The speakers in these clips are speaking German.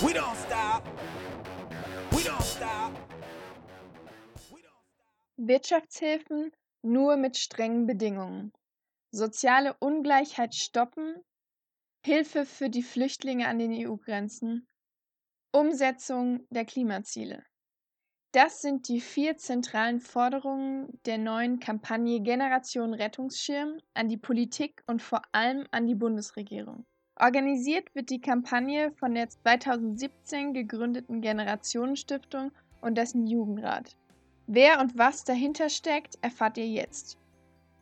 We don't stop. We don't stop. Wirtschaftshilfen nur mit strengen Bedingungen. Soziale Ungleichheit stoppen. Hilfe für die Flüchtlinge an den EU-Grenzen. Umsetzung der Klimaziele. Das sind die vier zentralen Forderungen der neuen Kampagne Generation Rettungsschirm an die Politik und vor allem an die Bundesregierung. Organisiert wird die Kampagne von der 2017 gegründeten Generationenstiftung und dessen Jugendrat. Wer und was dahinter steckt, erfahrt ihr jetzt.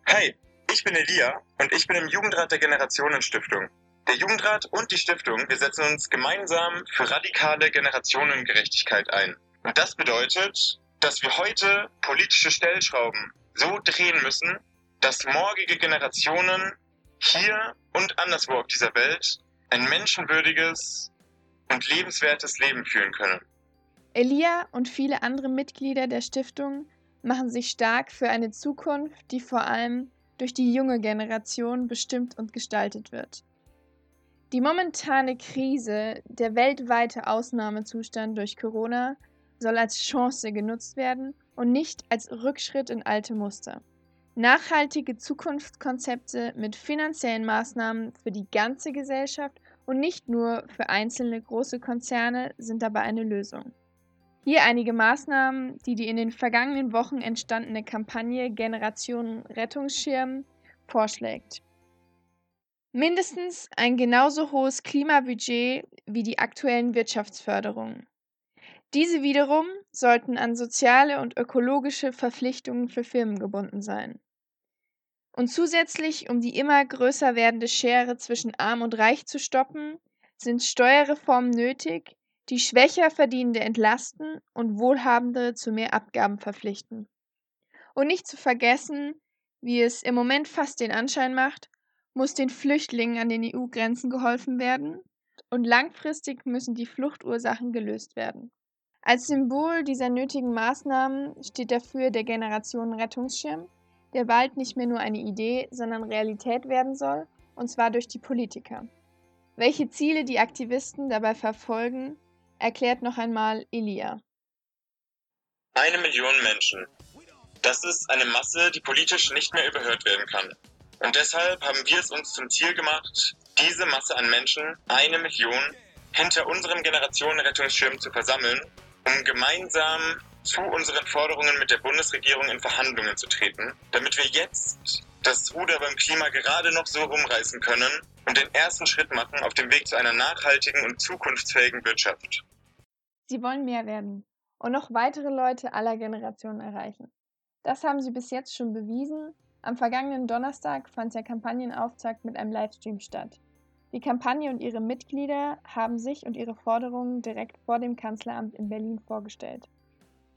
Hi, ich bin Elia und ich bin im Jugendrat der Generationenstiftung. Der Jugendrat und die Stiftung, wir setzen uns gemeinsam für radikale Generationengerechtigkeit ein. Und das bedeutet, dass wir heute politische Stellschrauben so drehen müssen, dass morgige Generationen hier und anderswo auf dieser Welt ein menschenwürdiges und lebenswertes Leben führen können. Elia und viele andere Mitglieder der Stiftung machen sich stark für eine Zukunft, die vor allem durch die junge Generation bestimmt und gestaltet wird. Die momentane Krise, der weltweite Ausnahmezustand durch Corona, soll als Chance genutzt werden und nicht als Rückschritt in alte Muster. Nachhaltige Zukunftskonzepte mit finanziellen Maßnahmen für die ganze Gesellschaft und nicht nur für einzelne große Konzerne sind dabei eine Lösung. Hier einige Maßnahmen, die die in den vergangenen Wochen entstandene Kampagne Generation Rettungsschirm vorschlägt. Mindestens ein genauso hohes Klimabudget wie die aktuellen Wirtschaftsförderungen. Diese wiederum sollten an soziale und ökologische Verpflichtungen für Firmen gebunden sein. Und zusätzlich, um die immer größer werdende Schere zwischen arm und reich zu stoppen, sind Steuerreformen nötig, die schwächer Verdienende entlasten und Wohlhabende zu mehr Abgaben verpflichten. Und nicht zu vergessen, wie es im Moment fast den Anschein macht, muss den Flüchtlingen an den EU-Grenzen geholfen werden und langfristig müssen die Fluchtursachen gelöst werden. Als Symbol dieser nötigen Maßnahmen steht dafür der Generation Rettungsschirm, der bald nicht mehr nur eine Idee, sondern Realität werden soll, und zwar durch die Politiker. Welche Ziele die Aktivisten dabei verfolgen, erklärt noch einmal Elia. Eine Million Menschen. Das ist eine Masse, die politisch nicht mehr überhört werden kann. Und deshalb haben wir es uns zum Ziel gemacht, diese Masse an Menschen, eine Million, hinter unserem Generationenrettungsschirm zu versammeln um gemeinsam zu unseren Forderungen mit der Bundesregierung in Verhandlungen zu treten, damit wir jetzt das Ruder beim Klima gerade noch so rumreißen können und den ersten Schritt machen auf dem Weg zu einer nachhaltigen und zukunftsfähigen Wirtschaft. Sie wollen mehr werden und noch weitere Leute aller Generationen erreichen. Das haben sie bis jetzt schon bewiesen. Am vergangenen Donnerstag fand der Kampagnenauftakt mit einem Livestream statt. Die Kampagne und ihre Mitglieder haben sich und ihre Forderungen direkt vor dem Kanzleramt in Berlin vorgestellt.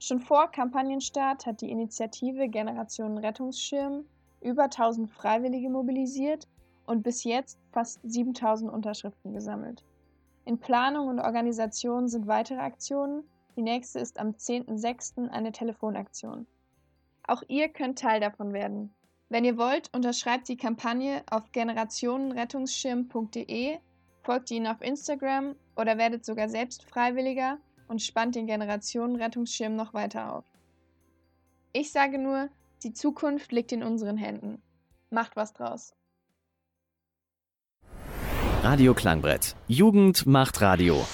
Schon vor Kampagnenstart hat die Initiative Generation Rettungsschirm über 1000 Freiwillige mobilisiert und bis jetzt fast 7000 Unterschriften gesammelt. In Planung und Organisation sind weitere Aktionen. Die nächste ist am 10.06. eine Telefonaktion. Auch ihr könnt Teil davon werden. Wenn ihr wollt, unterschreibt die Kampagne auf generationenrettungsschirm.de, folgt ihnen auf Instagram oder werdet sogar selbst Freiwilliger und spannt den Generationenrettungsschirm noch weiter auf. Ich sage nur, die Zukunft liegt in unseren Händen. Macht was draus. Radio Klangbrett. Jugend macht Radio.